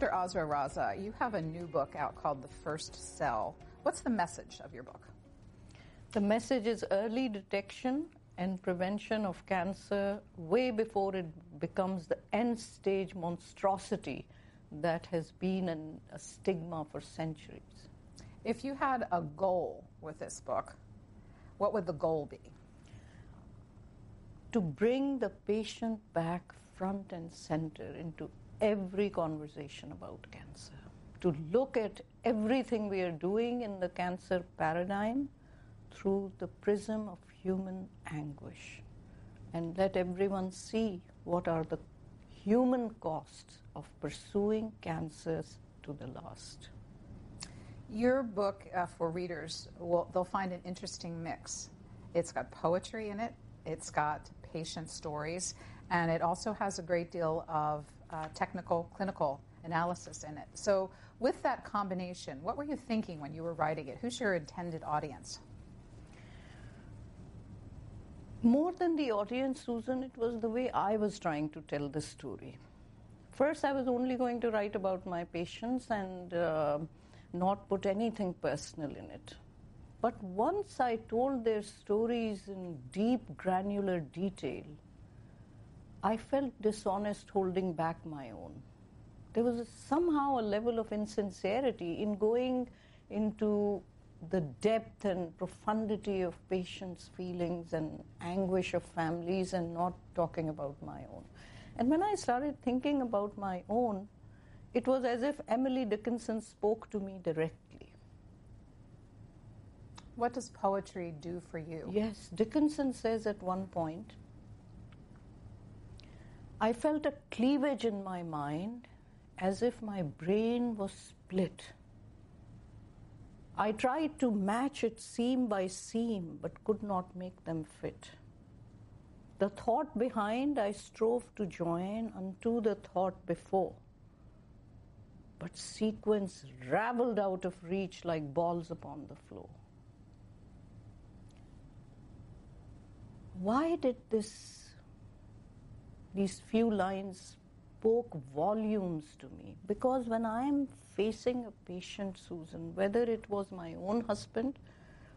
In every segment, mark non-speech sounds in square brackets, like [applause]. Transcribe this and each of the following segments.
Dr. Azra Raza, you have a new book out called The First Cell. What's the message of your book? The message is early detection and prevention of cancer way before it becomes the end stage monstrosity that has been an, a stigma for centuries. If you had a goal with this book, what would the goal be? To bring the patient back front and center into every conversation about cancer. To look at everything we are doing in the cancer paradigm through the prism of human anguish and let everyone see what are the human costs of pursuing cancers to the last. Your book uh, for readers, will, they'll find an interesting mix. It's got poetry in it, it's got patient stories, and it also has a great deal of uh, technical, clinical analysis in it. So, with that combination, what were you thinking when you were writing it? Who's your intended audience? More than the audience, Susan, it was the way I was trying to tell the story. First, I was only going to write about my patients and uh, not put anything personal in it. But once I told their stories in deep, granular detail, I felt dishonest holding back my own. There was a, somehow a level of insincerity in going into the depth and profundity of patients' feelings and anguish of families and not talking about my own. And when I started thinking about my own, it was as if Emily Dickinson spoke to me directly. What does poetry do for you? Yes, Dickinson says at one point, I felt a cleavage in my mind as if my brain was split I tried to match it seam by seam, but could not make them fit. The thought behind I strove to join unto the thought before, but sequence raveled out of reach like balls upon the floor. Why did this, these few lines spoke volumes to me. Because when I am facing a patient, Susan, whether it was my own husband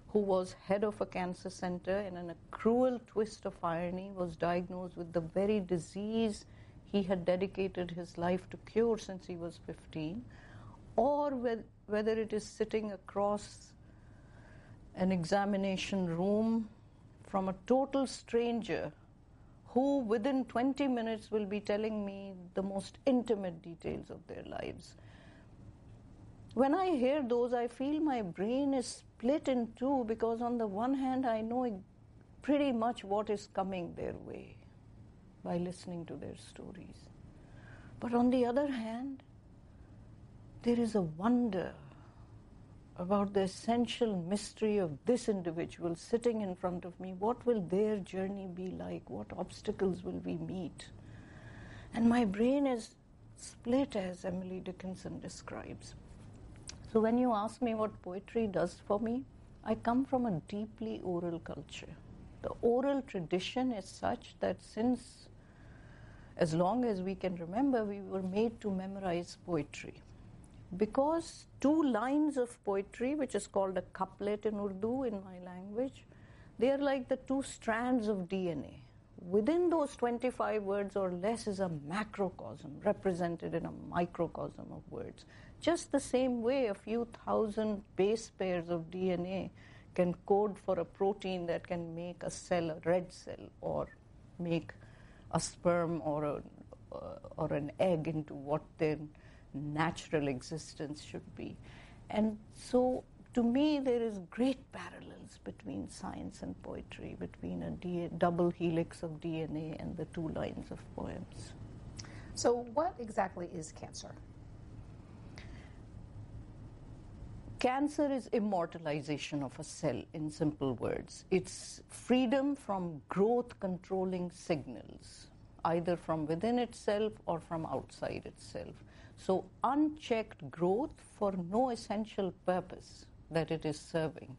who was head of a cancer center and in a cruel twist of irony was diagnosed with the very disease he had dedicated his life to cure since he was 15, or whether it is sitting across an examination room from a total stranger who within 20 minutes will be telling me the most intimate details of their lives. When I hear those, I feel my brain is split in two because, on the one hand, I know pretty much what is coming their way by listening to their stories. But on the other hand, there is a wonder about the essential mystery of this individual sitting in front of me. What will their journey be like? What obstacles will we meet? And my brain is split, as Emily Dickinson describes. So, when you ask me what poetry does for me, I come from a deeply oral culture. The oral tradition is such that since as long as we can remember, we were made to memorize poetry because two lines of poetry, which is called a couplet in Urdu in my language, they are like the two strands of DNA. Within those 25 words or less is a macrocosm represented in a microcosm of words. Just the same way, a few thousand base pairs of DNA can code for a protein that can make a cell a red cell or make a sperm or, a, or an egg into what then natural existence should be. And so, to me, there is great parallels between science and poetry, between a D- double helix of DNA and the two lines of poems. So, what exactly is cancer? Cancer is immortalization of a cell, in simple words. It's freedom from growth controlling signals, either from within itself or from outside itself. So, unchecked growth for no essential purpose that it is serving,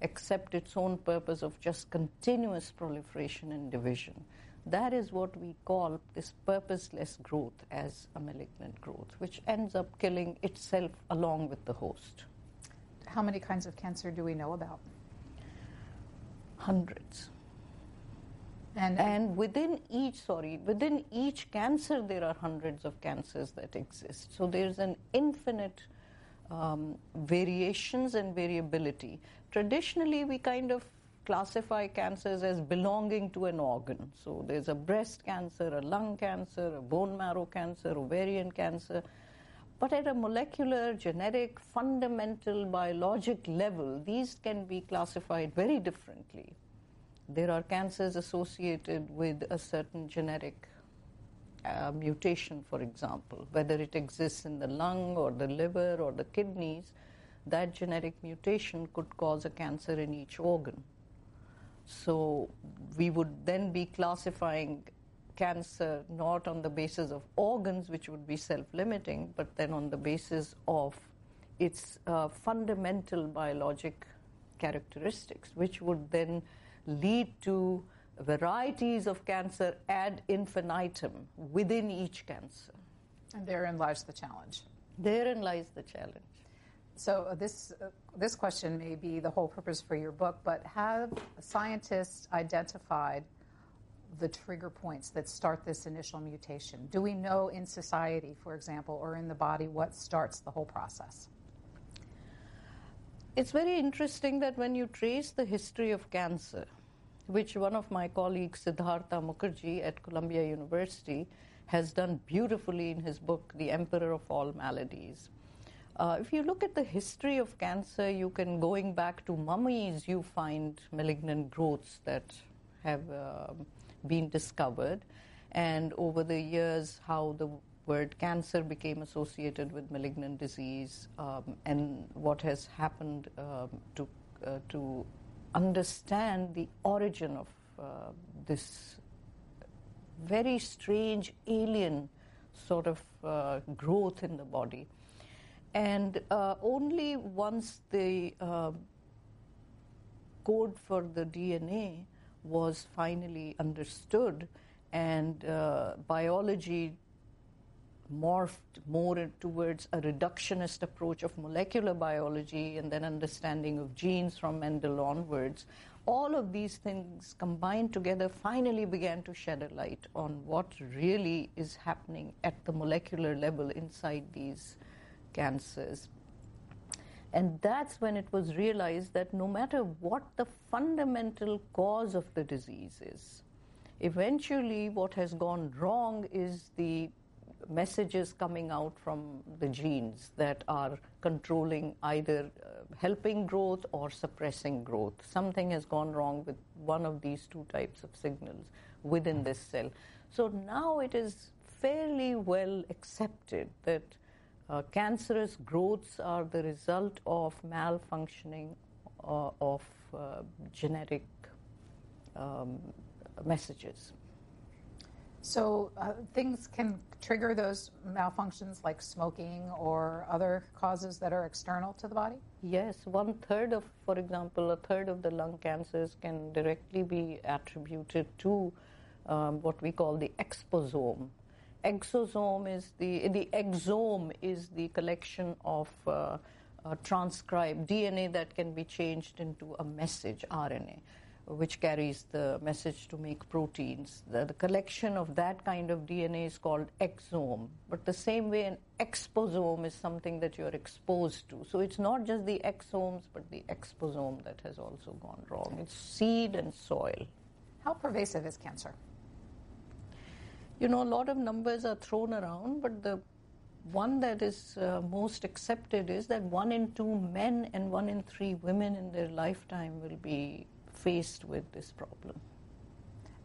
except its own purpose of just continuous proliferation and division. that is what we call this purposeless growth as a malignant growth, which ends up killing itself along with the host. How many kinds of cancer do we know about? Hundreds. And, And within each, sorry, within each cancer, there are hundreds of cancers that exist. So there's an infinite um, variations and variability. Traditionally, we kind of classify cancers as belonging to an organ. So there's a breast cancer, a lung cancer, a bone marrow cancer, ovarian cancer. But at a molecular, genetic, fundamental, biologic level, these can be classified very differently. There are cancers associated with a certain genetic uh, mutation, for example, whether it exists in the lung or the liver or the kidneys, that genetic mutation could cause a cancer in each organ. So we would then be classifying cancer not on the basis of organs, which would be self limiting, but then on the basis of its uh, fundamental biologic characteristics, which would then lead to varieties of cancer ad infinitum within each cancer. and therein lies the challenge. Therein lies the challenge. So uh, this uh, this question may be the whole purpose for your book, but have scientists identified the trigger points that start this initial mutation? Do we know in society, for example, or in the body, what starts the whole process? It's very interesting that when you trace the history of cancer, which one of my colleagues, Siddhartha Mukherjee at Columbia University, has done beautifully in his book, The Emperor of All Maladies. Uh, if you look at the history of cancer, you can, going back to mummies, you find malignant growths that have uh, been discovered. And over the years, how the cancer became associated with malignant disease, um, and what has happened um, to, uh, to understand the origin of uh, this very strange alien sort of uh, growth in the body. And uh, only once the uh, code for the DNA was finally understood and uh, biology morphed more towards a reductionist approach of molecular biology and then understanding of genes from Mendel onwards, all of these things combined together finally began to shed a light on what really is happening at the molecular level inside these cancers. And that's when it was realized that no matter what the fundamental cause of the disease is, eventually what has gone wrong is the messages coming out from the genes that are controlling either uh, helping growth or suppressing growth. Something has gone wrong with one of these two types of signals within this cell. So now it is fairly well accepted that uh, cancerous growths are the result of malfunctioning uh, of uh, genetic um, messages. So uh, things can trigger those malfunctions like smoking or other causes that are external to the body? Yes, one third of, for example, a third of the lung cancers can directly be attributed to um, what we call the exposome. Exosome is the the exome is the collection of uh, uh, transcribed DNA that can be changed into a message RNA which carries the message to make proteins. The, the, collection of that kind of DNA is called exome. But the same way, an exposome is something that you're exposed to. So it's not just the exomes, but the exposome that has also gone wrong. It's seed and soil. How pervasive is cancer? You know, a lot of numbers are thrown around, but the one that is uh, most accepted is that one in two men and one in three women in their lifetime will be faced with this problem.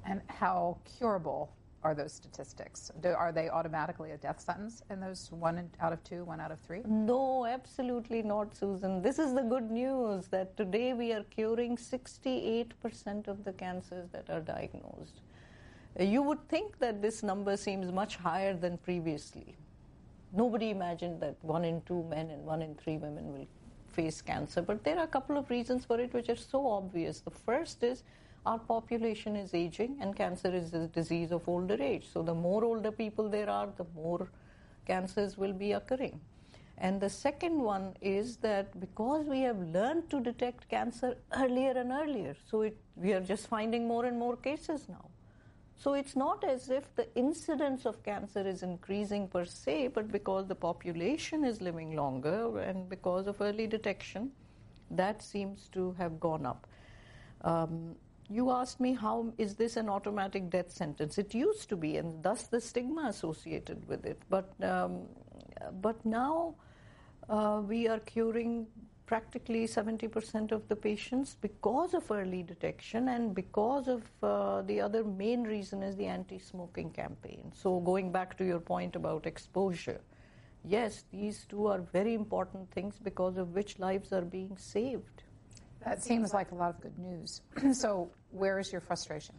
And how curable are those statistics? Do, are they automatically a death sentence in those one out of two, one out of three? No, absolutely not, Susan. This is the good news that today we are curing 68% of the cancers that are diagnosed. You would think that this number seems much higher than previously. Nobody imagined that one in two men and one in three women will face cancer. But there are a couple of reasons for it which are so obvious. The first is our population is aging and cancer is a disease of older age. So the more older people there are, the more cancers will be occurring. And the second one is that because we have learned to detect cancer earlier and earlier, so it, we are just finding more and more cases now. So it's not as if the incidence of cancer is increasing per se, but because the population is living longer and because of early detection, that seems to have gone up. Um, you asked me how is this an automatic death sentence? It used to be, and thus the stigma associated with it. But um, but now uh, we are curing practically 70% of the patients because of early detection and because of uh, the other main reason is the anti-smoking campaign. So going back to your point about exposure, yes, these two are very important things because of which lives are being saved. That seems like a lot of good news. [clears throat] so, where is your frustration?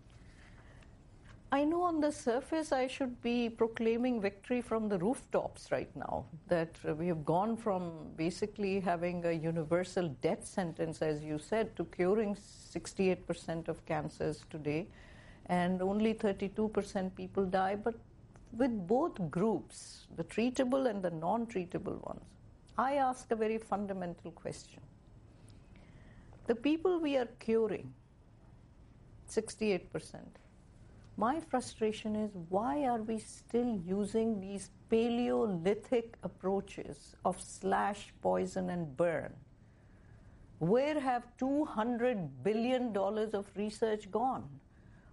I know on the surface I should be proclaiming victory from the rooftops right now. That we have gone from basically having a universal death sentence, as you said, to curing 68% of cancers today, and only 32% people die. But with both groups, the treatable and the non treatable ones, I ask a very fundamental question the people we are curing, 68%, my frustration is why are we still using these paleolithic approaches of slash, poison, and burn? Where have $200 billion of research gone?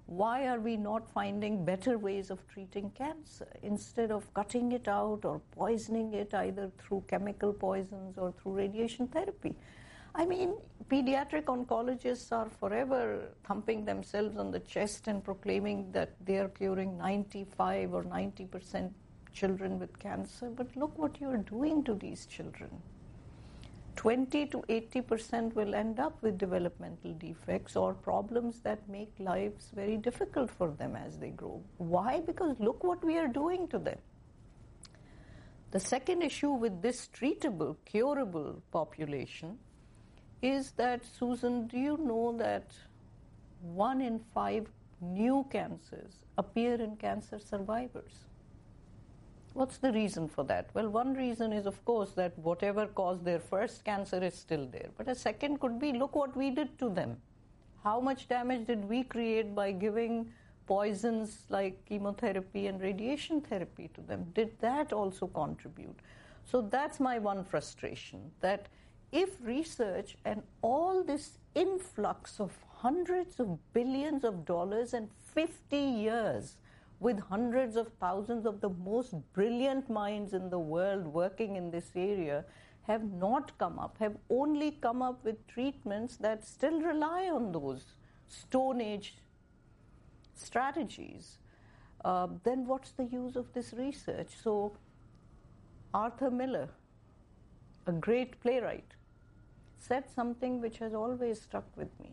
Why are we not finding better ways of treating cancer instead of cutting it out or poisoning it either through chemical poisons or through radiation therapy? I mean, pediatric oncologists are forever thumping themselves on the chest and proclaiming that they are curing 95 or 90 percent children with cancer. But look what you're doing to these children. 20 to 80 percent will end up with developmental defects or problems that make lives very difficult for them as they grow. Why? Because look what we are doing to them. The second issue with this treatable, curable population is that, Susan, do you know that one in five new cancers appear in cancer survivors? What's the reason for that? Well, one reason is, of course, that whatever caused their first cancer is still there. But a second could be look what we did to them. How much damage did we create by giving poisons like chemotherapy and radiation therapy to them? Did that also contribute? So that's my one frustration that if research and all this influx of hundreds of billions of dollars and 50 years with hundreds of thousands of the most brilliant minds in the world working in this area have not come up, have only come up with treatments that still rely on those Stone Age strategies, uh, then what's the use of this research? So, Arthur Miller, a great playwright, said something which has always stuck with me,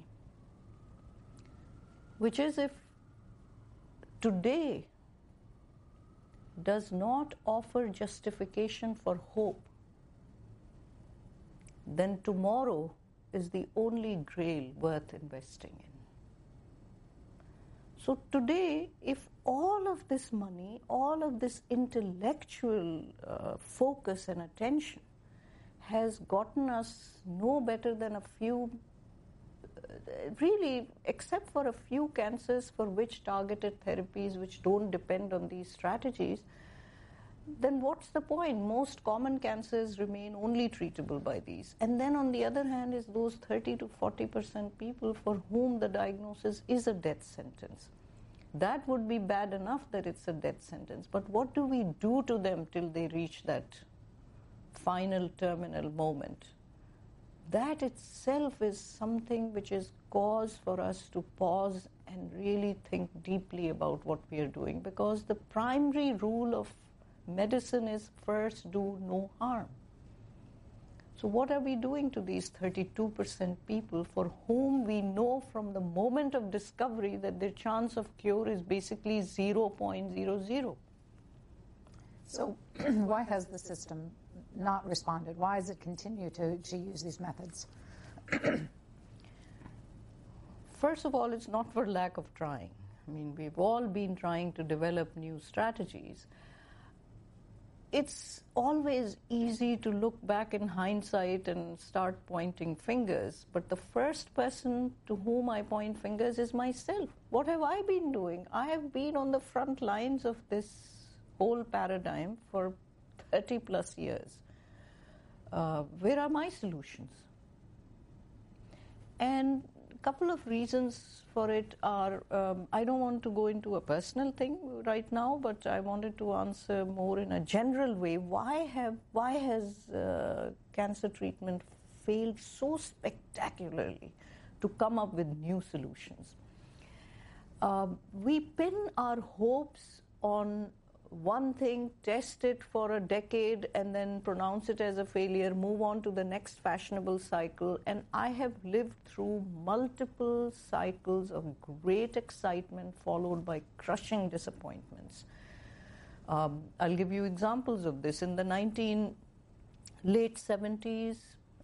which is if today does not offer justification for hope, then tomorrow is the only grail worth investing in. So, today, if all of this money, all of this intellectual uh, focus and attention has gotten us no better than a few, uh, really, except for a few cancers for which targeted therapies which don't depend on these strategies, then what's the point? Most common cancers remain only treatable by these. And then on the other hand is those 30 to 40% people for whom the diagnosis is a death sentence. That would be bad enough that it's a death sentence. But what do we do to them till they reach that final terminal moment. That itself is something which is cause for us to pause and really think deeply about what we are doing because the primary rule of medicine is first do no harm. So, what are we doing to these 32% people for whom we know from the moment of discovery that their chance of cure is basically 0.00? So, [clears throat] why has the system not responded? Why does it continue to, to use these methods? first of all, it's not for lack of trying. I mean, we've all been trying to develop new strategies. It's always easy to look back in hindsight and start pointing fingers, but the first person to whom I point fingers is myself. What have I been doing? I have been on the front lines of this whole paradigm for 30 plus years. Uh, where are my solutions? And a couple of reasons for it are um, I don't want to go into a personal thing right now, but I wanted to answer more in a general way. Why have why has uh, cancer treatment failed so spectacularly to come up with new solutions? Uh, we pin our hopes on one thing, test it for a decade, and then pronounce it as a failure, move on to the next fashionable cycle. And I have lived through multiple cycles of great excitement followed by crushing disappointments. Um, I'll give you examples of this. In the 19 late 70s,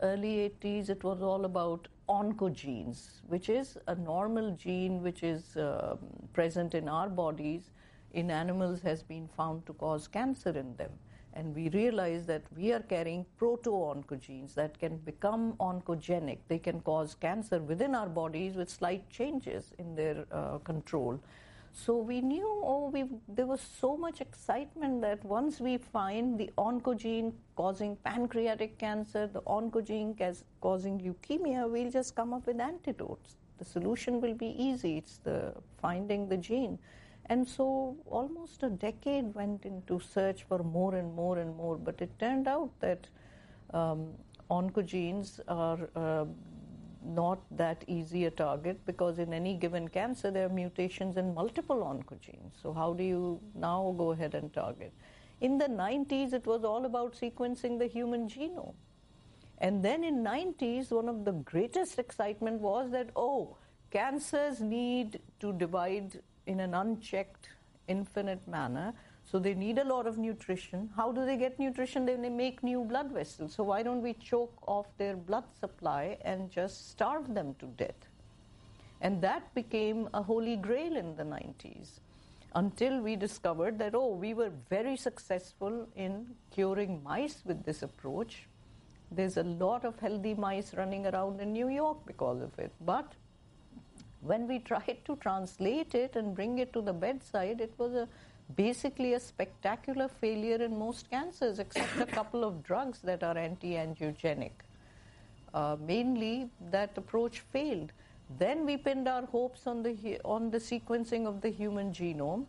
early 80s, it was all about oncogenes, which is a normal gene which is uh, present in our bodies in animals has been found to cause cancer in them. And we realize that we are carrying proto-oncogenes that can become oncogenic. They can cause cancer within our bodies with slight changes in their uh, control. So we knew, oh, we, there was so much excitement that once we find the oncogene causing pancreatic cancer, the oncogene causing leukemia, we'll just come up with antidotes. The solution will be easy. It's the finding the gene. And so almost a decade went into search for more and more and more, but it turned out that um, oncogenes are uh, not that easy a target because in any given cancer there are mutations in multiple oncogenes. So how do you now go ahead and target? In the 90s, it was all about sequencing the human genome. And then in 90s, one of the greatest excitement was that, oh, cancers need to divide in an unchecked, infinite manner. So they need a lot of nutrition. How do they get nutrition? Then they make new blood vessels. So why don't we choke off their blood supply and just starve them to death? And that became a holy grail in the 90s until we discovered that, oh, we were very successful in curing mice with this approach. There's a lot of healthy mice running around in New York because of it. But when we tried to translate it and bring it to the bedside, it was a, basically a spectacular failure in most cancers, except a couple of drugs that are anti angiogenic. Uh, mainly, that approach failed. Then we pinned our hopes on the, on the sequencing of the human genome,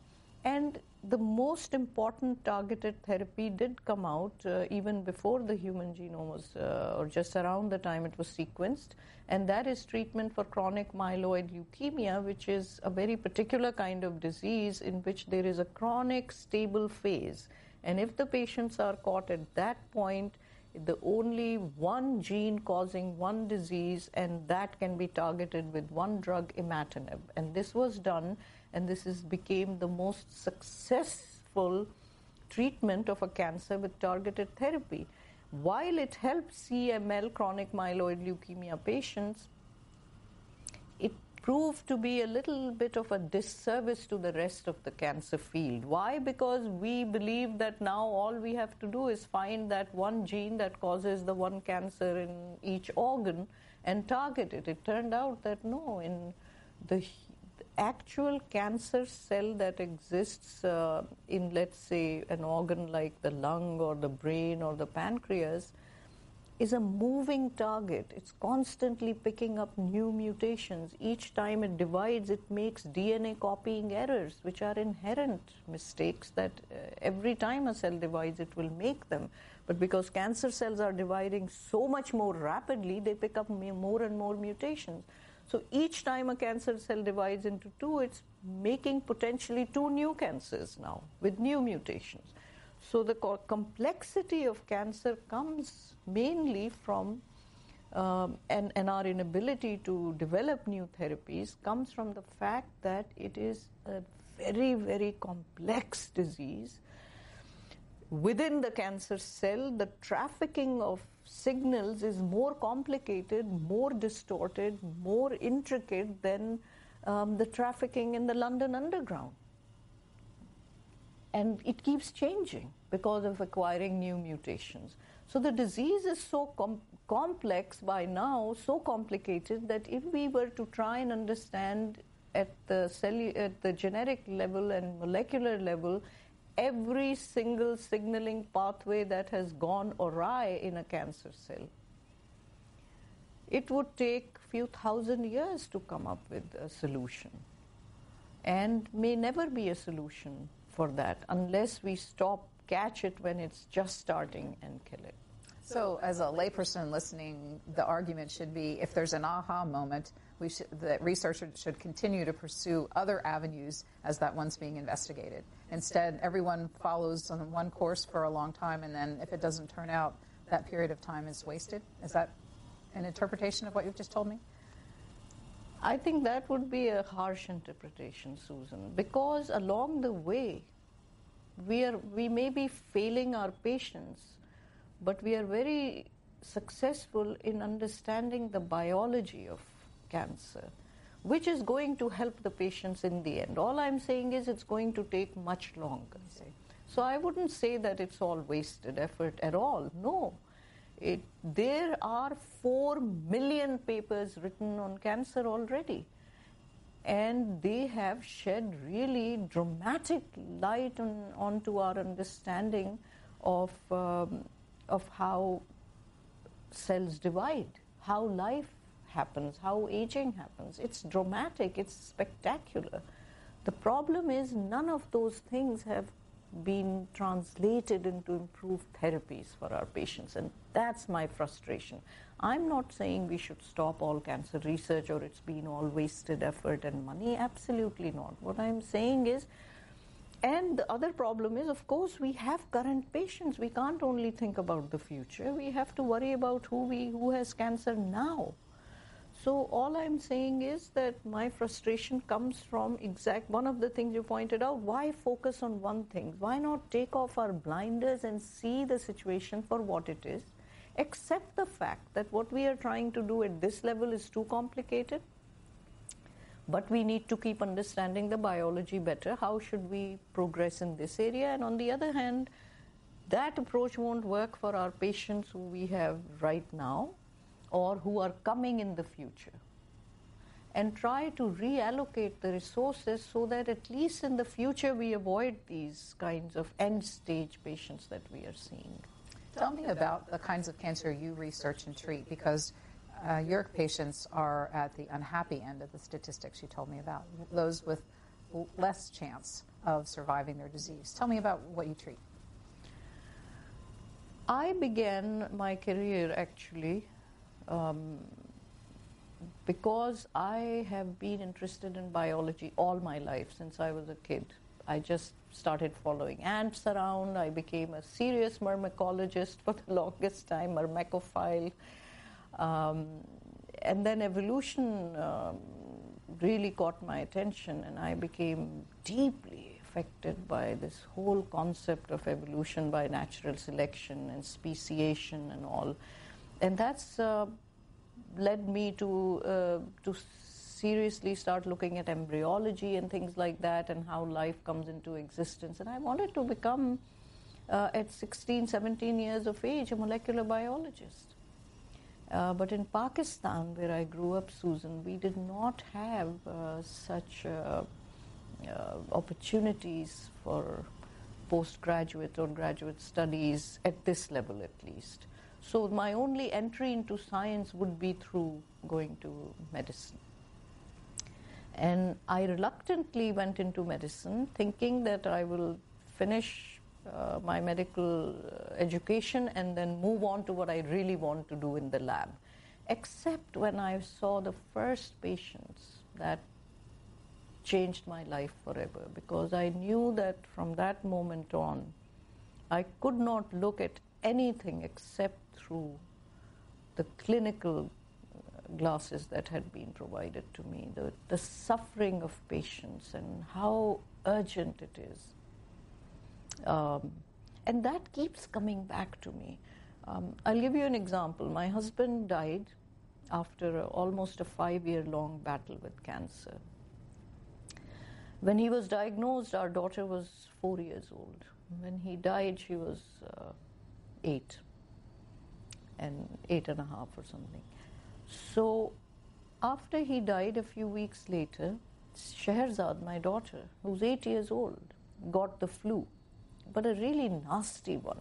and the most important targeted therapy did come out uh, even before the human genome was, uh, or just around the time it was sequenced, and that is treatment for chronic myeloid leukemia, which is a very particular kind of disease in which there is a chronic stable phase. And if the patients are caught at that point, the only one gene causing one disease, and that can be targeted with one drug, imatinib. And this was done and this is became the most successful treatment of a cancer with targeted therapy. While it helps CML, chronic myeloid leukemia patients, it proved to be a little bit of a disservice to the rest of the cancer field. Why? Because we believe that now all we have to do is find that one gene that causes the one cancer in each organ and target it. It turned out that no, in the actual cancer cell that exists uh, in, let's say, an organ like the lung or the brain or the pancreas is a moving target. It's constantly picking up new mutations. Each time it divides, it makes DNA copying errors, which are inherent mistakes that uh, every time a cell divides, it will make them. But because cancer cells are dividing so much more rapidly, they pick up more and more mutations. So each time a cancer cell divides into two, it's making potentially two new cancers now with new mutations. So the co- complexity of cancer comes mainly from, um, and, and our inability to develop new therapies comes from the fact that it is a very, very complex disease within the cancer cell, the trafficking of signals is more complicated, more distorted, more intricate than um, the trafficking in the London Underground. And it keeps changing because of acquiring new mutations. So the disease is so com- complex by now, so complicated that if we were to try and understand at the, cellu- at the genetic level and molecular level every single signaling pathway that has gone awry in a cancer cell. It would take few thousand years to come up with a solution, and may never be a solution for that unless we stop, catch it when it's just starting, and kill it. So, as a layperson listening, the argument should be if there's an aha moment, we should, the researcher should continue to pursue other avenues as that one's being investigated. Instead, everyone follows on one course for a long time, and then if it doesn't turn out, that period of time is wasted. Is that an interpretation of what you've just told me? I think that would be a harsh interpretation, Susan, because along the way, we, are, we may be failing our patients, but we are very successful in understanding the biology of cancer, which is going to help the patients in the end. All I'm saying is it's going to take much longer. So I wouldn't say that it's all wasted effort at all. No. It, there are 4 million papers written on cancer already. And they have shed really dramatic light on, onto our understanding of, um, of how cells divide, how life happens, how aging happens. It's dramatic, it's spectacular. The problem is, none of those things have been translated into improved therapies for our patients, and that's my frustration. I'm not saying we should stop all cancer research or it's been all wasted effort and money. Absolutely not. What I'm saying is, and the other problem is, of course, we have current patients. We can't only think about the future. We have to worry about who we who has cancer now. So all I'm saying is that my frustration comes from exact one of the things you pointed out. Why focus on one thing? Why not take off our blinders and see the situation for what it is? Accept the fact that what we are trying to do at this level is too complicated. But we need to keep understanding the biology better. How should we progress in this area? And on the other hand, that approach won't work for our patients who we have right now or who are coming in the future and try to reallocate the resources so that at least in the future we avoid these kinds of end stage patients that we are seeing. Tell me about the kinds of cancer you research and treat because uh, your patients are at the unhappy end of the statistics you told me about, those with less chance of surviving their disease. Tell me about what you treat. I began my career actually um, because I have been interested in biology all my life since I was a kid. I just started following ants around. I became a serious myrmecologist for [laughs] the longest time, myrmecophile. Um, and then evolution um, really caught my attention, and I became deeply affected by this whole concept of evolution by natural selection and speciation and all and that's uh, led me to uh, to seriously start looking at embryology and things like that and how life comes into existence. And I wanted to become, uh, at 16, 17 years of age, a molecular biologist. Uh, but in Pakistan, where I grew up, Susan, we did not have uh, such uh, opportunities for postgraduate or graduate studies at this level, at least. So my only entry into science would be through going to medicine. And I reluctantly went into medicine, thinking that I will finish uh, my medical education and then move on to what I really want to do in the lab. Except when I saw the first patients that changed my life forever because I knew that from that moment on, I could not look at anything except through the clinical glasses that had been provided to me, the, the suffering of patients and how urgent it is. Um, And that keeps coming back to me. Um, I'll give you an example. My husband died after a, almost a five year long battle with cancer. When he was diagnosed, our daughter was four years old. When he died, she was uh, eight and eight and a half or something. So, after he died a few weeks later, Scheherazade, my daughter, who's eight years old, got the flu, but a really nasty one.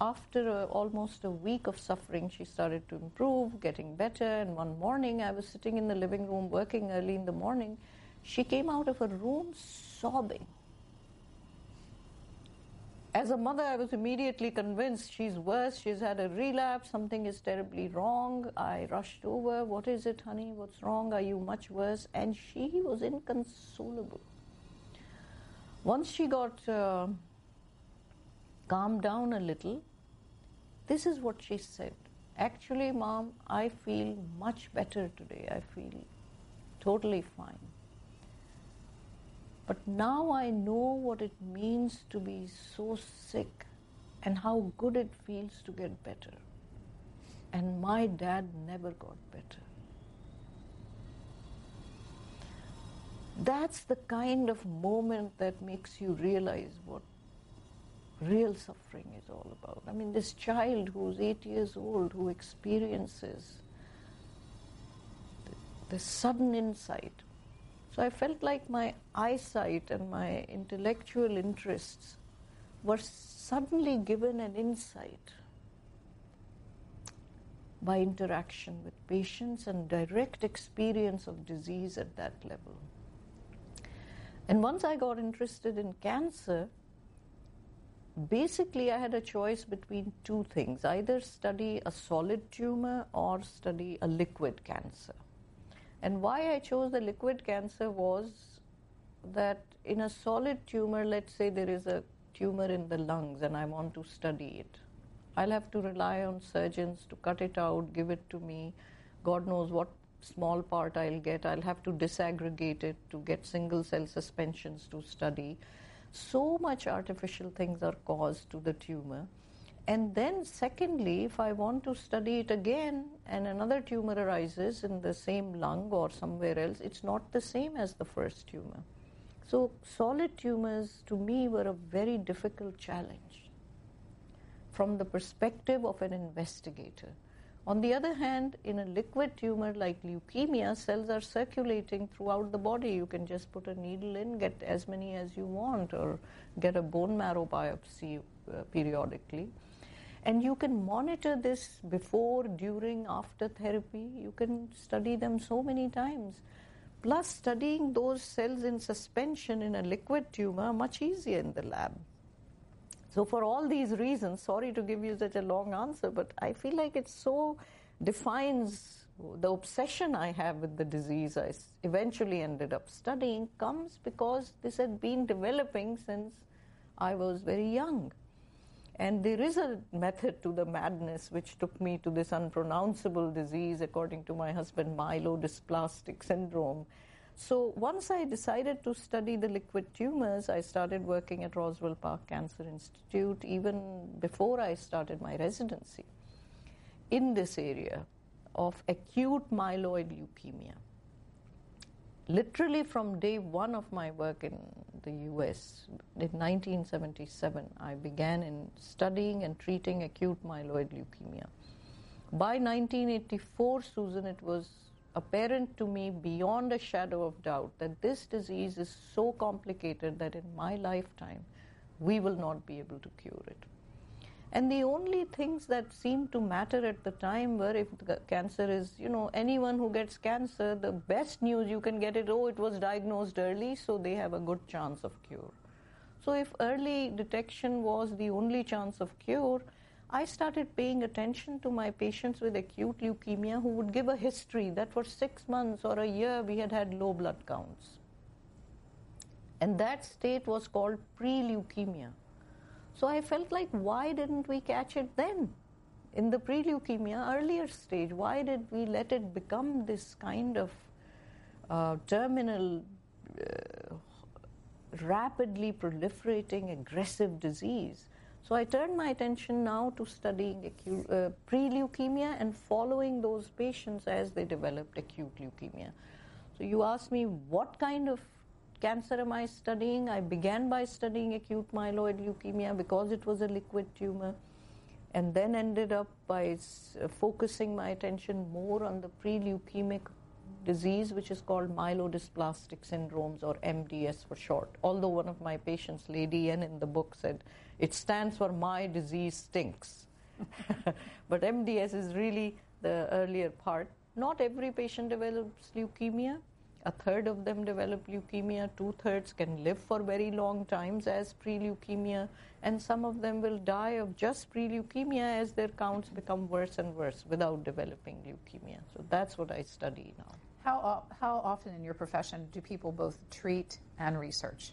After a, almost a week of suffering, she started to improve, getting better. And one morning, I was sitting in the living room working early in the morning. She came out of her room sobbing as a mother, I was immediately convinced she's worse, she's had a relapse, something is terribly wrong. I rushed over, What is it, honey? What's wrong? Are you much worse? And she was inconsolable. Once she got uh, calmed down a little, this is what she said Actually, mom, I feel much better today. I feel totally fine. But now I know what it means to be so sick and how good it feels to get better. And my dad never got better. That's the kind of moment that makes you realize what real suffering is all about. I mean, this child who's eight years old who experiences the, the sudden insight so I felt like my eyesight and my intellectual interests were suddenly given an insight by interaction with patients and direct experience of disease at that level. And once I got interested in cancer, basically I had a choice between two things either study a solid tumor or study a liquid cancer. And why I chose the liquid cancer was that in a solid tumor, let's say there is a tumor in the lungs and I want to study it, I'll have to rely on surgeons to cut it out, give it to me. God knows what small part I'll get. I'll have to disaggregate it to get single cell suspensions to study. So much artificial things are caused to the tumor and then, secondly, if I want to study it again and another tumor arises in the same lung or somewhere else, it's not the same as the first tumor. So, solid tumors to me were a very difficult challenge from the perspective of an investigator. On the other hand, in a liquid tumor like leukemia, cells are circulating throughout the body. You can just put a needle in, get as many as you want, or get a bone marrow biopsy uh, periodically. And you can monitor this before, during, after therapy. You can study them so many times. Plus, studying those cells in suspension in a liquid tumor much easier in the lab. So, for all these reasons, sorry to give you such a long answer, but I feel like it so defines the obsession I have with the disease I eventually ended up studying comes because this had been developing since I was very young. And there is a method to the madness which took me to this unpronounceable disease, according to my husband, myelodysplastic syndrome. So once I decided to study the liquid tumors, I started working at Roswell Park Cancer Institute even before I started my residency in this area of acute myeloid leukemia literally from day one of my work in the US, in 1977, I began in studying and treating acute myeloid leukemia. By 1984, Susan, it was apparent to me beyond a shadow of doubt that this disease is so complicated that in my lifetime we will not be able to cure it. And the only things that seemed to matter at the time were if cancer is, you know, anyone who gets cancer, the best news you can get is, oh, it was diagnosed early, so they have a good chance of cure. So if early detection was the only chance of cure, I started paying attention to my patients with acute leukemia who would give a history that for six months or a year we had had low blood counts. And that state was called pre leukemia. So I felt like, why didn't we catch it then? In the pre leukemia earlier stage, why did we let it become this kind of uh, terminal uh, rapidly proliferating aggressive disease. So I turned my attention now to studying acute, uh, pre-leukemia and following those patients as they developed acute leukemia. So you asked me what kind of cancer am I studying? I began by studying acute myeloid leukemia because it was a liquid tumor, and then ended up by focusing my attention more on the pre-leukemic disease, which is called myelodysplastic syndromes or MDS for short. Although one of my patients, Lady N, in the book said it stands for My Disease Stinks. [laughs] but MDS is really the earlier part. Not every patient develops leukemia. A third of them develop leukemia, two thirds can live for very long times as pre leukemia, and some of them will die of just pre leukemia as their counts become worse and worse without developing leukemia. So that's what I study now. How, how often in your profession do people both treat and research?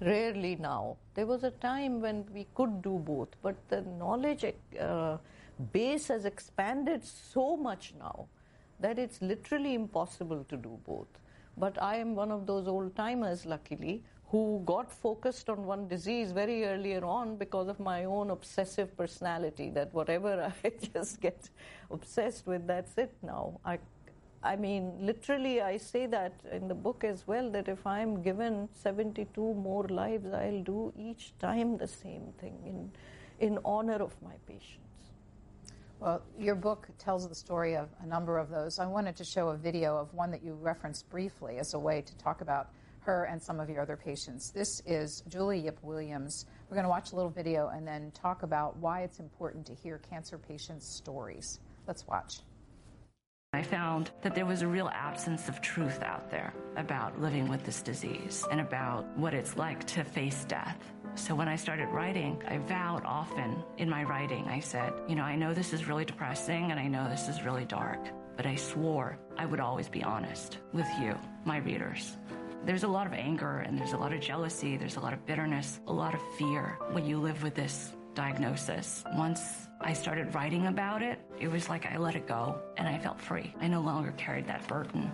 Rarely now. There was a time when we could do both, but the knowledge uh, base has expanded so much now that it's literally impossible to do both. But I am one of those old timers, luckily, who got focused on one disease very earlier on because of my own obsessive personality that whatever [laughs] I just get obsessed with, that's it now. I I mean, literally, I say that in the book as well that if I'm given 72 more lives, I'll do each time the same thing in, in honor of my patients. Well, your book tells the story of a number of those. I wanted to show a video of one that you referenced briefly as a way to talk about her and some of your other patients. This is Julie Yip Williams. We're going to watch a little video and then talk about why it's important to hear cancer patients' stories. Let's watch. I found that there was a real absence of truth out there about living with this disease and about what it's like to face death. So when I started writing, I vowed often in my writing, I said, you know, I know this is really depressing and I know this is really dark, but I swore I would always be honest with you, my readers. There's a lot of anger and there's a lot of jealousy, there's a lot of bitterness, a lot of fear when you live with this diagnosis. Once I started writing about it, it was like I let it go and I felt free. I no longer carried that burden.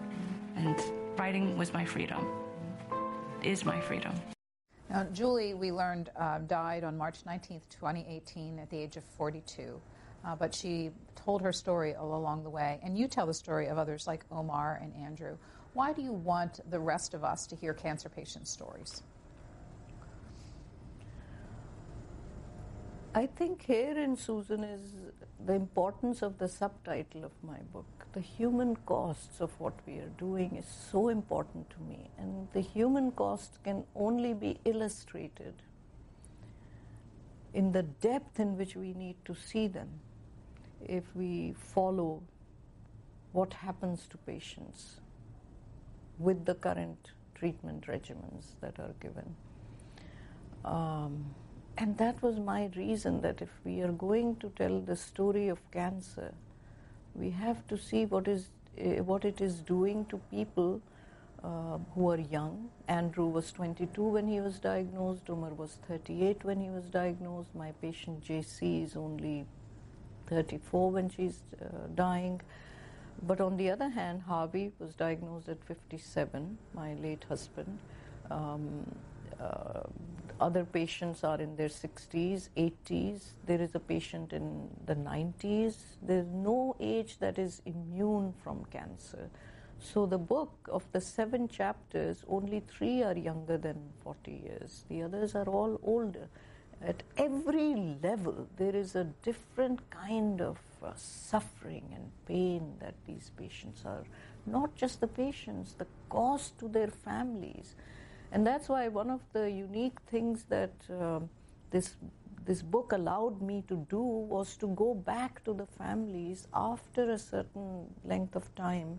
And writing was my freedom, is my freedom. Now, Julie, we learned, uh, died on March 19, 2018, at the age of 42. Uh, but she told her story all along the way. And you tell the story of others like Omar and Andrew. Why do you want the rest of us to hear cancer patient stories? I think here in Susan is the importance of the subtitle of my book. The human costs of what we are doing is so important to me, and the human costs can only be illustrated in the depth in which we need to see them if we follow what happens to patients with the current treatment regimens that are given. Um, and that was my reason that if we are going to tell the story of cancer, we have to see what is uh, what it is doing to people uh, who are young. Andrew was 22 when he was diagnosed. Omar was 38 when he was diagnosed. My patient JC is only 34 when she's uh, dying. But on the other hand, Harvey was diagnosed at 57, my late husband. Um, uh, other patients are in their 60s, 80s. There is a patient in the 90s. There's no age that is immune from cancer. So, the book of the seven chapters, only three are younger than 40 years. The others are all older. At every level, there is a different kind of uh, suffering and pain that these patients are. Not just the patients, the cost to their families. And that's why one of the unique things that uh, this this book allowed me to do was to go back to the families after a certain length of time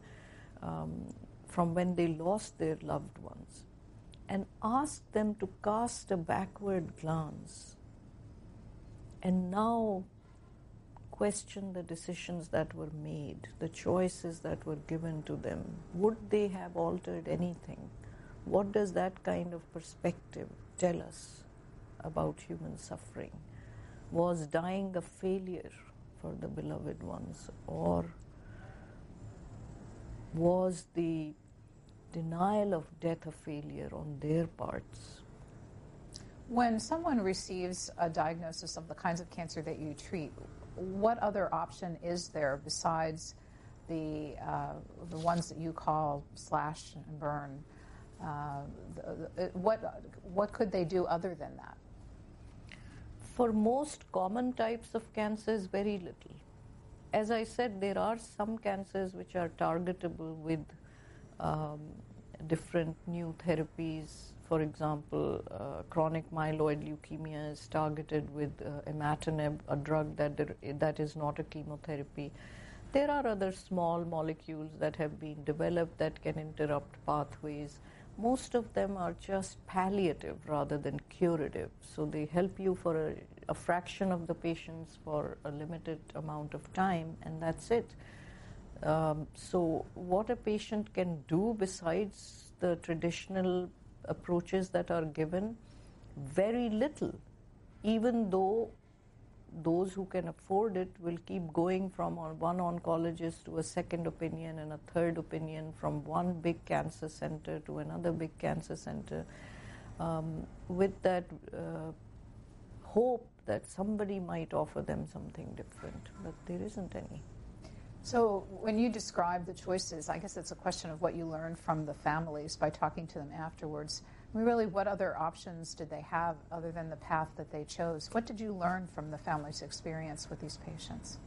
um, from when they lost their loved ones and ask them to cast a backward glance and now question the decisions that were made, the choices that were given to them. Would they have altered anything? What does that kind of perspective tell us about human suffering? Was dying a failure for the beloved ones, or was the denial of death a failure on their parts When someone receives a diagnosis of the kinds of cancer that you treat, what other option is there besides the uh, the ones that you call slash and burn? Uh, what what could they do other than that? For most common types of cancers, very little. As I said, there are some cancers which are targetable with um, different new therapies. For example, uh, chronic myeloid leukemia is targeted with uh, imatinib, a drug that there, that is not a chemotherapy. There are other small molecules that have been developed that can interrupt pathways. Most of them are just palliative rather than curative. So they help you for a, a fraction of the patients for a limited amount of time, and that's it. Um, so, what a patient can do besides the traditional approaches that are given, very little, even though those who can afford it will keep going from one oncologist to a second opinion and a third opinion, from one big cancer center to another big cancer center, um, with that uh, hope that somebody might offer them something different, but there isn't any. So, when you describe the choices, I guess it's a question of what you learned from the families by talking to them afterwards. Really, what other options did they have other than the path that they chose? What did you learn from the family's experience with these patients?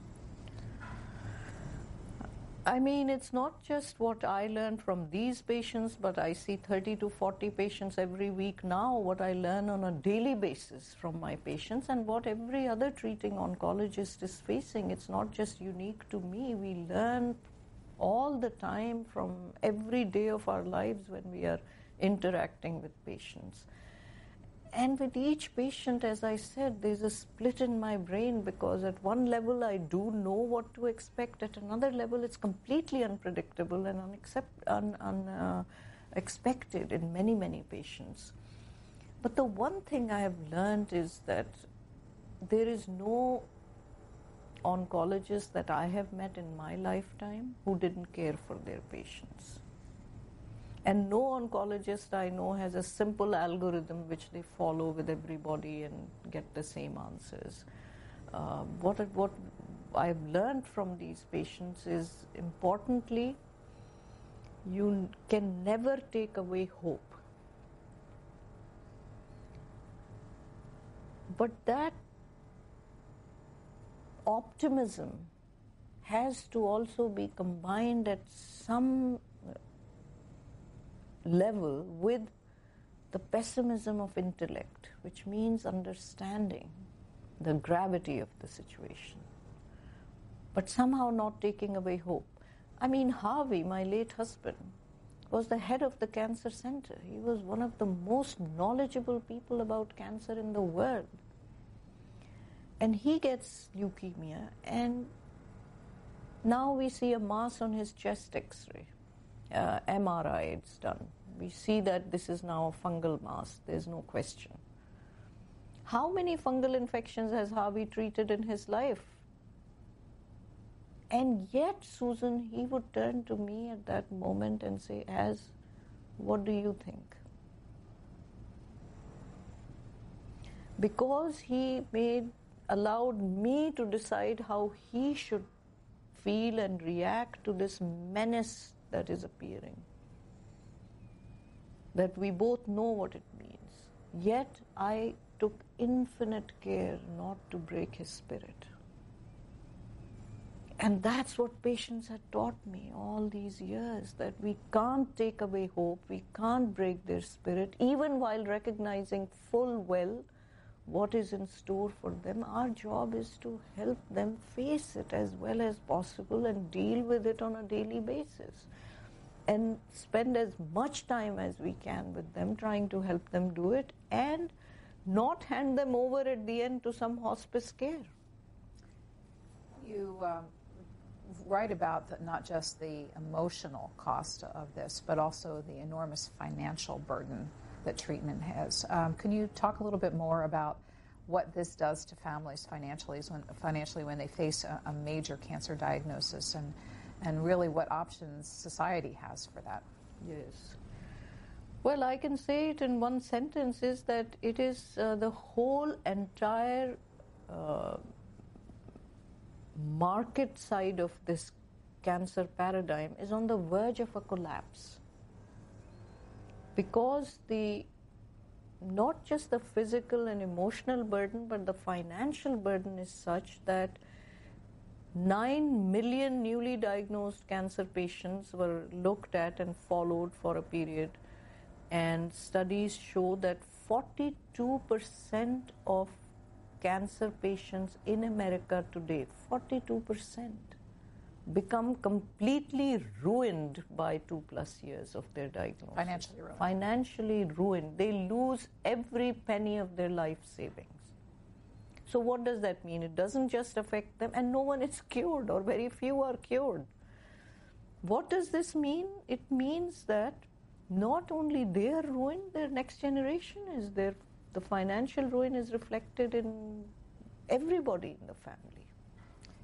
I mean, it's not just what I learned from these patients, but I see 30 to 40 patients every week now, what I learn on a daily basis from my patients, and what every other treating oncologist is facing. It's not just unique to me. We learn all the time from every day of our lives when we are interacting with patients. And with each patient, as I said, there's a split in my brain because at one level I do know what to expect, at another level it's completely unpredictable and unaccept, un, unexpected uh, in many, many patients. But the one thing I have learned is that there is no oncologist that I have met in my lifetime who didn't care for their patients. And no oncologist I know has a simple algorithm which they follow with everybody and get the same answers. Uh, what, what I've learned from these patients is importantly, you can never take away hope. But that optimism has to also be combined at some level with the pessimism of intellect, which means understanding the gravity of the situation, but somehow not taking away hope. I mean, Harvey, my late husband, was the head of the cancer center. He was one of the most knowledgeable people about cancer in the world. And he gets leukemia, and now we see a mass on his chest x ray uh, MRI it's done. We see that this is now a fungal mass, there's no question. How many fungal infections has Harvey treated in his life? And yet, Susan, he would turn to me at that moment and say, As, what do you think? Because he made allowed me to decide how he should feel and react to this menace that is appearing. That we both know what it means. Yet I took infinite care not to break his spirit. And that's what patients had taught me all these years that we can't take away hope, we can't break their spirit, even while recognizing full well what is in store for them. Our job is to help them face it as well as possible and deal with it on a daily basis and spend as much time as we can with them, trying to help them do it, and not hand them over at the end to some hospice care. You um, write about the, not just the emotional cost of this, but also the enormous financial burden that treatment has. Um, can you talk a little bit more about what this does to families financially when, financially when they face a, a major cancer diagnosis and and really what options society has for that. Yes. Well, I can say it in one sentence is that it is uh, the whole entire uh, market side of this cancer paradigm is on the verge of a collapse because the not just the physical and emotional burden but the financial burden is such that 9 million newly diagnosed cancer patients were looked at and followed for a period. And studies show that 42% of cancer patients in America today 42% become completely ruined by two plus years of their diagnosis. Financially ruined. Financially ruined. They lose every penny of their life savings. So, what does that mean? It doesn't just affect them, and no one is cured, or very few are cured. What does this mean? It means that not only they are ruined, their next generation is there. The financial ruin is reflected in everybody in the family.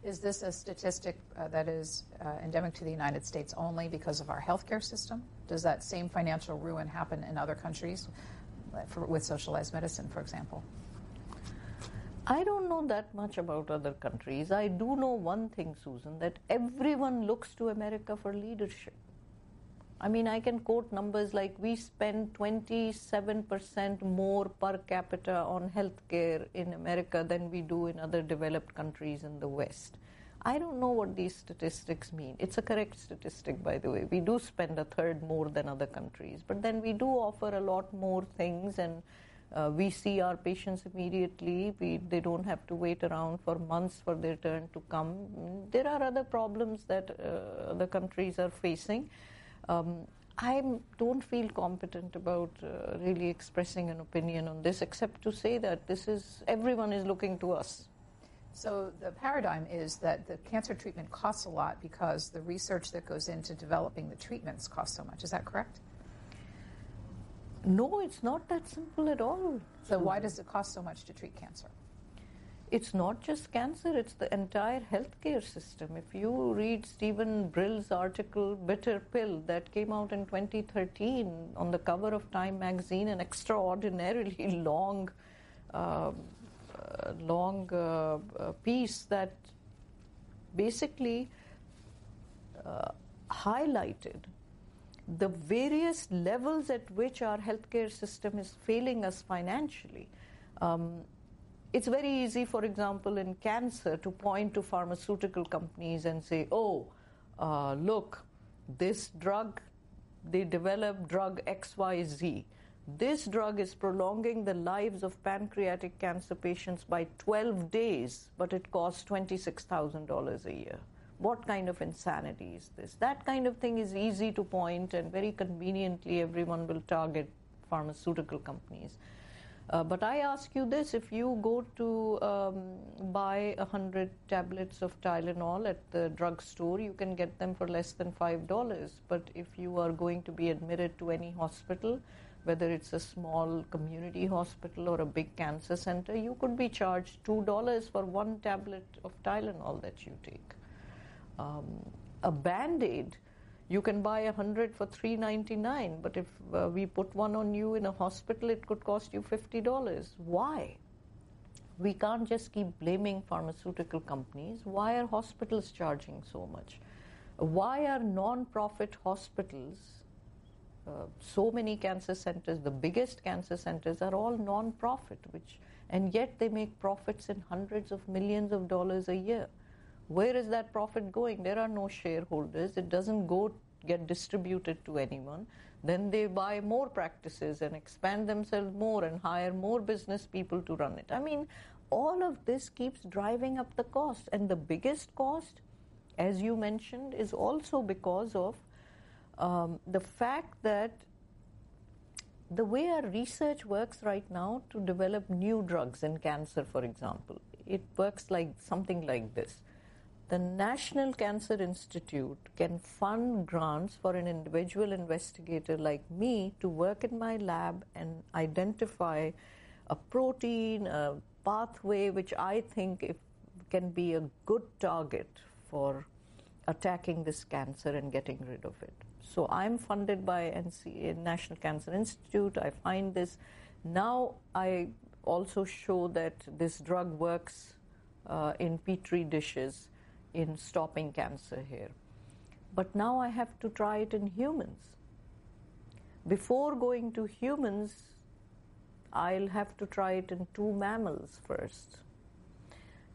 Is this a statistic uh, that is uh, endemic to the United States only because of our healthcare system? Does that same financial ruin happen in other countries uh, for, with socialized medicine, for example? I don't know that much about other countries. I do know one thing, Susan, that everyone looks to America for leadership. I mean, I can quote numbers like we spend 27% more per capita on healthcare in America than we do in other developed countries in the West. I don't know what these statistics mean. It's a correct statistic, by the way. We do spend a third more than other countries, but then we do offer a lot more things and uh, we see our patients immediately. We, they don't have to wait around for months for their turn to come. There are other problems that uh, other countries are facing. Um, I don't feel competent about uh, really expressing an opinion on this, except to say that this is everyone is looking to us. So the paradigm is that the cancer treatment costs a lot because the research that goes into developing the treatments costs so much. Is that correct? No, it's not that simple at all. So why does it cost so much to treat cancer? It's not just cancer, it's the entire healthcare system. If you read Steven Brill's article, Bitter Pill, that came out in 2013 on the cover of Time magazine, an extraordinarily [laughs] long, uh, long uh, uh piece that basically uh, highlighted the various levels at which our healthcare system is failing us financially. Um, it's very easy, for example, in cancer to point to pharmaceutical companies and say, oh, uh, look, this drug, they developed drug XYZ. This drug is prolonging the lives of pancreatic cancer patients by 12 days, but it costs $26,000 a year. What kind of insanity is this? That kind of thing is easy to point, and very conveniently, everyone will target pharmaceutical companies. Uh, but I ask you this if you go to um, buy 100 tablets of Tylenol at the drugstore, you can get them for less than $5. But if you are going to be admitted to any hospital, whether it's a small community hospital or a big cancer center, you could be charged $2 for one tablet of Tylenol that you take. Um, a band aid you can buy a hundred for three ninety nine, but if uh, we put one on you in a hospital, it could cost you fifty dollars. Why? We can't just keep blaming pharmaceutical companies. Why are hospitals charging so much? Why are non-profit hospitals? Uh, so many cancer centers, the biggest cancer centers, are all non-profit, which and yet they make profits in hundreds of millions of dollars a year. Where is that profit going? There are no shareholders. It doesn't go get distributed to anyone. Then they buy more practices and expand themselves more and hire more business people to run it. I mean, all of this keeps driving up the cost. And the biggest cost, as you mentioned, is also because of um, the fact that the way our research works right now to develop new drugs in cancer, for example, it works like something like this the National Cancer Institute can fund grants for an individual investigator like me to work in my lab and identify a protein, a pathway which I think can be a good target for attacking this cancer and getting rid of it. So I'm funded by NC, National Cancer Institute. I find this. Now I also show that this drug works uh, in petri dishes in stopping cancer here. But now I have to try it in humans. Before going to humans, I'll have to try it in two mammals first,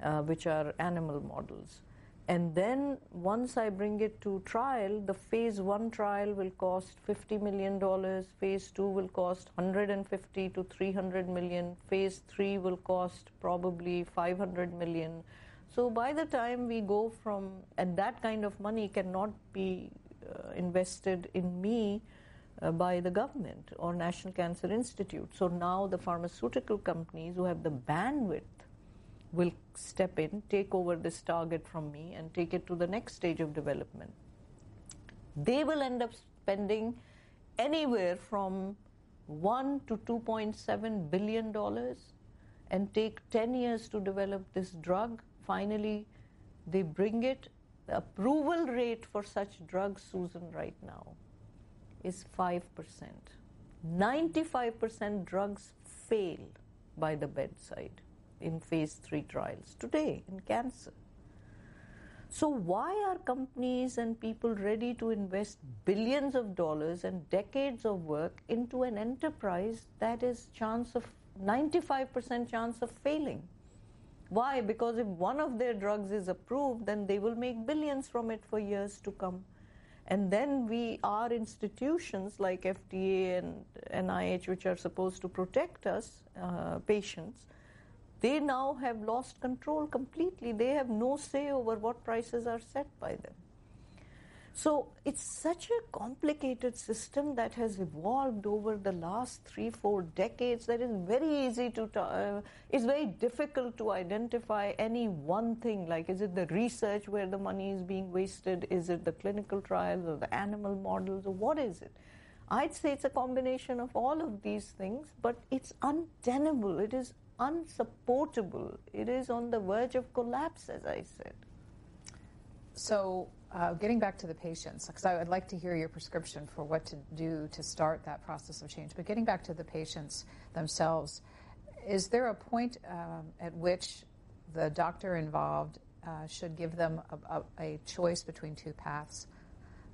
uh, which are animal models. And then once I bring it to trial, the phase one trial will cost $50 million, phase two will cost 150 to 300 million, phase three will cost probably 500 million. So by the time we go from, and that kind of money cannot be uh, invested in me uh, by the government or National Cancer Institute. So now the pharmaceutical companies who have the bandwidth will step in, take over this target from me, and take it to the next stage of development. They will end up spending anywhere from 1 to 2.7 billion dollars and take 10 years to develop this drug. Finally, they bring it. The approval rate for such drugs, Susan, right now is 5%. 95% drugs fail by the bedside in phase three trials today in cancer. So, why are companies and people ready to invest billions of dollars and decades of work into an enterprise that is chance of 95% chance of failing? Why? Because if one of their drugs is approved, then they will make billions from it for years to come. And then we, our institutions like FDA and NIH, which are supposed to protect us, uh, patients, they now have lost control completely. They have no say over what prices are set by them. So it's such a complicated system that has evolved over the last three, four decades that is very easy to, uh, it's very difficult to identify any one thing. Like, is it the research where the money is being wasted? Is it the clinical trials or the animal models? Or what is it? I'd say it's a combination of all of these things, but it's untenable. It is unsupportable. It is on the verge of collapse, as I said. So, uh, getting back to the patients, because I would like to hear your prescription for what to do to start that process of change. But getting back to the patients themselves, is there a point um, at which the doctor involved uh, should give them a, a, a, choice between two paths?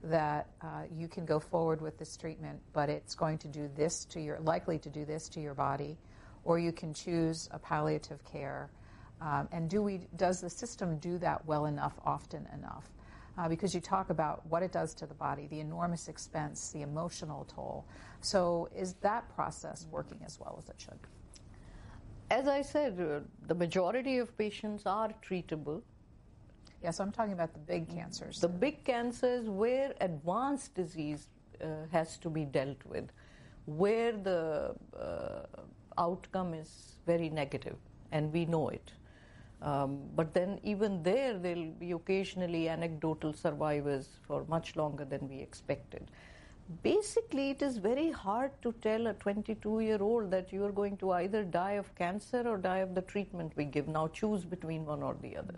That uh, you can go forward with this treatment, but it's going to do this to your, likely to do this to your body, or you can choose a palliative care. Um, and do we, does the system do that well enough, often enough? Uh, because you talk about what it does to the body, the enormous expense, the emotional toll. So, is that process working as well as it should? As I said, uh, the majority of patients are treatable. Yes, yeah, so I'm talking about the big cancers. The big cancers where advanced disease uh, has to be dealt with, where the uh, outcome is very negative, and we know it. Um, but then, even there, there'll be occasionally anecdotal survivors for much longer than we expected. Basically, it is very hard to tell a 22 year old that you are going to either die of cancer or die of the treatment we give. Now, choose between one or the other.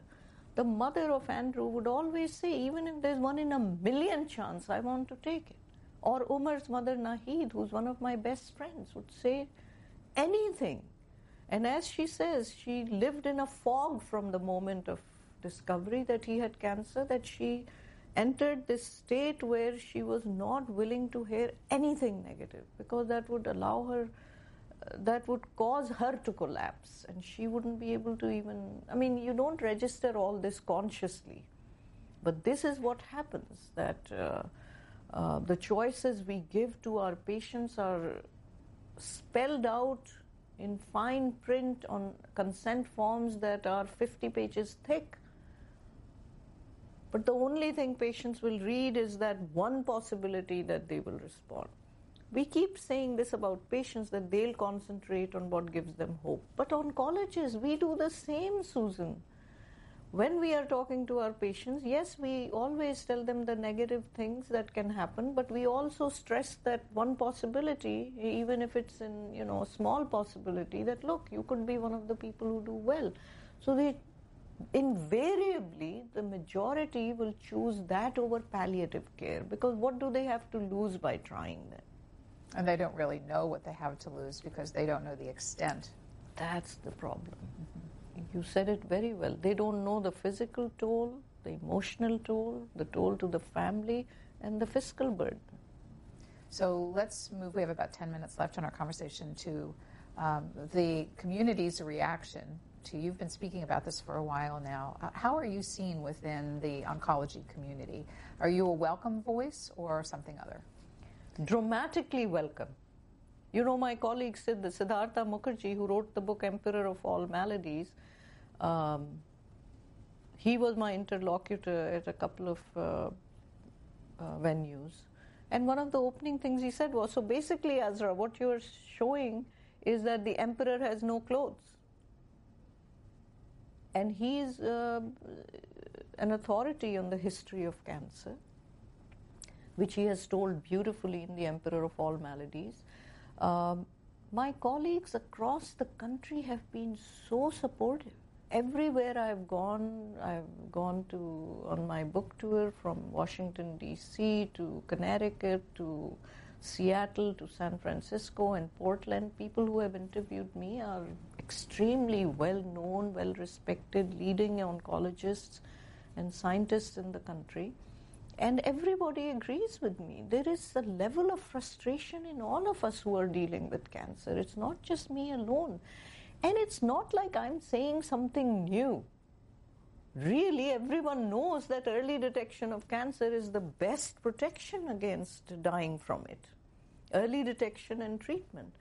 The mother of Andrew would always say, even if there's one in a million chance, I want to take it. Or Omar's mother, Nahid, who's one of my best friends, would say anything and as she says, she lived in a fog from the moment of discovery that he had cancer, that she entered this state where she was not willing to hear anything negative because that would allow her, uh, that would cause her to collapse and she wouldn't be able to even. I mean, you don't register all this consciously, but this is what happens that uh, uh, the choices we give to our patients are spelled out in fine print on consent forms that are 50 pages thick. But the only thing patients will read is that one possibility that they will respond. We keep saying this about patients that they'll concentrate on what gives them hope. But oncologists, we do the same, Susan when we are talking to our patients, yes, we always tell them the negative things that can happen, but we also stress that one possibility, even if it's in you know a small possibility, that look, you could be one of the people who do well. So they invariably the majority will choose that over palliative care because what do they have to lose by trying that? And they don't really know what they have to lose because they don't know the extent. That's the problem. You said it very well. They don't know the physical toll, the emotional toll, the toll to the family, and the fiscal burden. So let's move. We have about 10 minutes left in our conversation to um, the community's reaction to. You've been speaking about this for a while now. Uh, how are you seen within the oncology community? Are you a welcome voice or something other? Dramatically welcome. You know, my colleague said Siddh, Siddhartha Mukherjee, who wrote the book Emperor of All Maladies, um, he was my interlocutor at a couple of uh, uh, venues. And one of the opening things he said was so basically, Azra, what you're showing is that the emperor has no clothes. And he's uh, an authority on the history of cancer, which he has told beautifully in The Emperor of All Maladies. Um, my colleagues across the country have been so supportive. Everywhere I've gone, I've gone to on my book tour from Washington, D.C. to Connecticut to Seattle to San Francisco and Portland. People who have interviewed me are extremely well known, well respected, leading oncologists and scientists in the country. And everybody agrees with me. There is a level of frustration in all of us who are dealing with cancer. It's not just me alone. And it's not like I'm saying something new. Really, everyone knows that early detection of cancer is the best protection against dying from it. Early detection and treatment.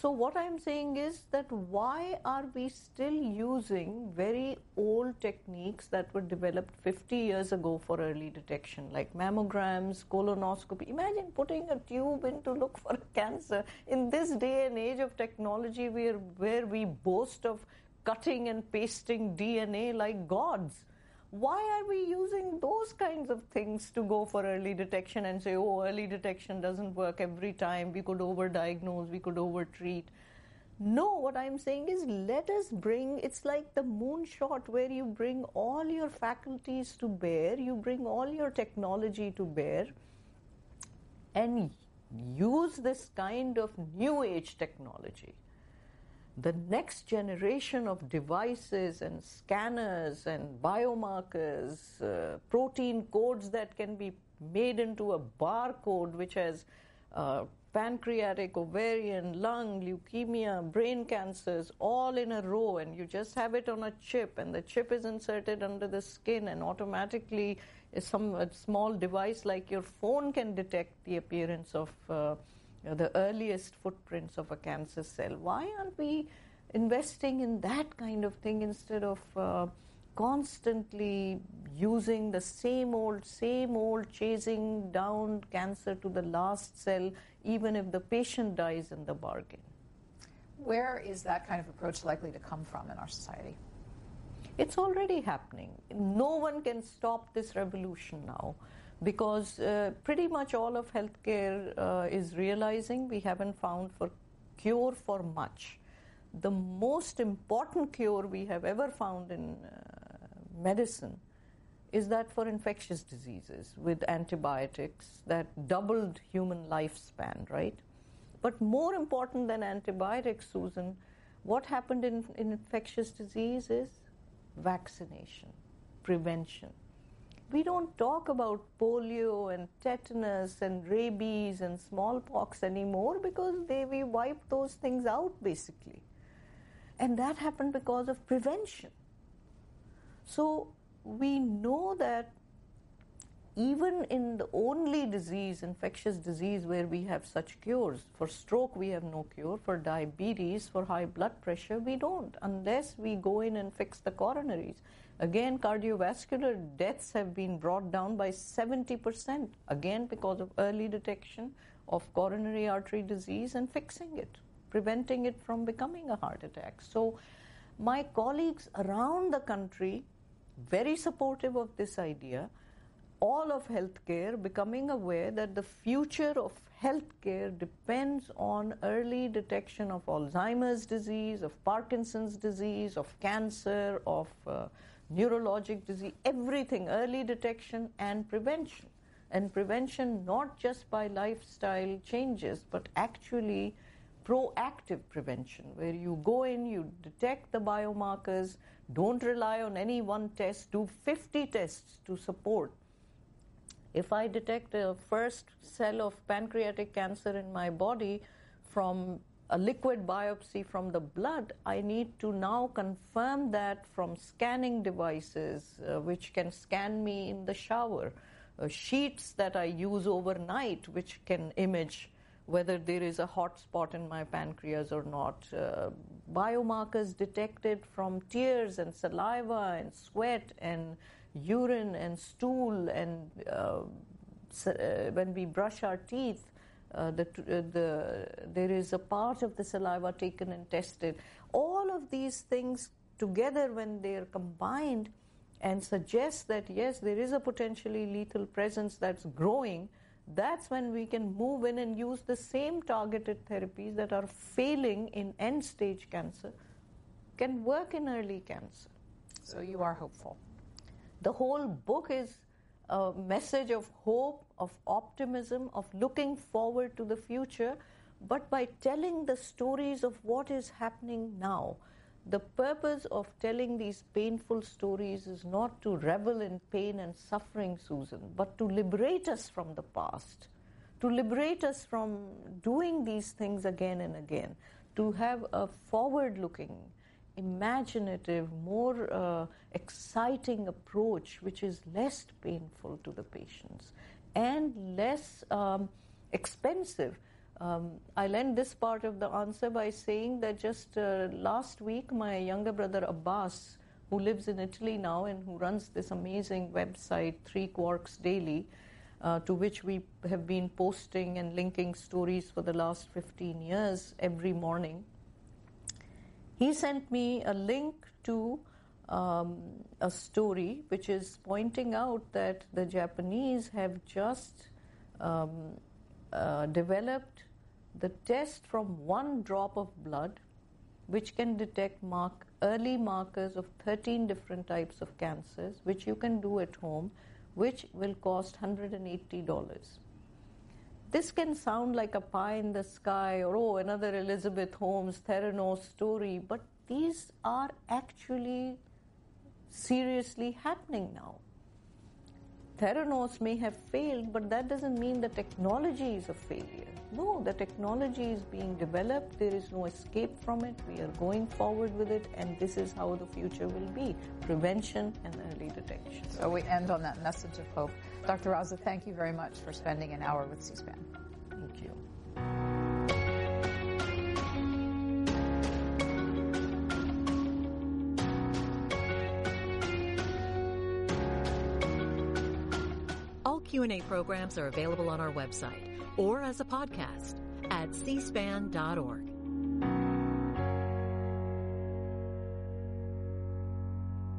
So, what I'm saying is that why are we still using very old techniques that were developed 50 years ago for early detection, like mammograms, colonoscopy? Imagine putting a tube in to look for a cancer. In this day and age of technology, where, where we boast of cutting and pasting DNA like gods. Why are we using those kinds of things to go for early detection and say, oh, early detection doesn't work every time, we could overdiagnose, we could overtreat? No, what I'm saying is let us bring, it's like the moonshot where you bring all your faculties to bear, you bring all your technology to bear, and use this kind of new age technology the next generation of devices and scanners and biomarkers, uh, protein codes that can be made into a barcode which has uh, pancreatic, ovarian, lung, leukemia, brain cancers all in a row, and you just have it on a chip, and the chip is inserted under the skin, and automatically some a small device like your phone can detect the appearance of. Uh, you know, the earliest footprints of a cancer cell. Why aren't we investing in that kind of thing instead of uh, constantly using the same old, same old, chasing down cancer to the last cell, even if the patient dies in the bargain? Where is that kind of approach likely to come from in our society? It's already happening. No one can stop this revolution now because uh, pretty much all of healthcare uh, is realizing we haven't found for cure for much. The most important cure we have ever found in uh, medicine is that for infectious diseases with antibiotics that doubled human lifespan, right? But more important than antibiotics, Susan, what happened in, in infectious disease is vaccination, prevention we don't talk about polio and tetanus and rabies and smallpox anymore because they, we wiped those things out basically. And that happened because of prevention. So we know that even in the only disease, infectious disease, where we have such cures, for stroke we have no cure, for diabetes, for high blood pressure we don't, unless we go in and fix the coronaries. Again, cardiovascular deaths have been brought down by 70%, again, because of early detection of coronary artery disease and fixing it, preventing it from becoming a heart attack. So, my colleagues around the country, very supportive of this idea, all of healthcare becoming aware that the future of healthcare depends on early detection of Alzheimer's disease, of Parkinson's disease, of cancer, of uh, neurologic disease, everything, early detection and prevention. And prevention not just by lifestyle changes, but actually proactive prevention, where you go in, you detect the biomarkers, don't rely on any one test, do 50 tests to support. If I detect a first cell of pancreatic cancer in my body from a liquid biopsy from the blood, I need to now confirm that from scanning devices, uh, which can scan me in the shower, uh, sheets that I use overnight, which can image whether there is a hot spot in my pancreas or not. Uh, biomarkers detected from tears and saliva and sweat and urine and stool and uh, uh when we brush our teeth. Uh, the, uh, the, there is a part of the saliva taken and tested. All of these things together, when they are combined, and suggest that yes, there is a potentially lethal presence that's growing, that's when we can move in and use the same targeted therapies that are failing in end stage cancer can work in early cancer. So you are hopeful. The whole book is a message of hope, of optimism, of looking forward to the future, but by telling the stories of what is happening now. The purpose of telling these painful stories is not to revel in pain and suffering, Susan, but to liberate us from the past, to liberate us from doing these things again and again, to have a forward looking, imaginative, more uh, exciting approach which is less painful to the patients and less um, expensive. Um, I'll end this part of the answer by saying that just uh, last week, my younger brother Abbas, who lives in Italy now and who runs this amazing website, Three Quarks Daily, uh, to which we have been posting and linking stories for the last 15 years every morning, he sent me a link to um, a story which is pointing out that the Japanese have just um, uh, developed the test from one drop of blood, which can detect mark, early markers of 13 different types of cancers, which you can do at home, which will cost $180. This can sound like a pie in the sky or, oh, another Elizabeth Holmes Theranos story, but these are actually seriously happening now. Theranos may have failed, but that doesn't mean the technology is a failure. No, the technology is being developed. There is no escape from it. We are going forward with it, and this is how the future will be prevention and early detection. So we end on that message of hope. Dr. Raza, thank you very much for spending an hour with C SPAN. Thank you. Q&A programs are available on our website or as a podcast at cspan.org.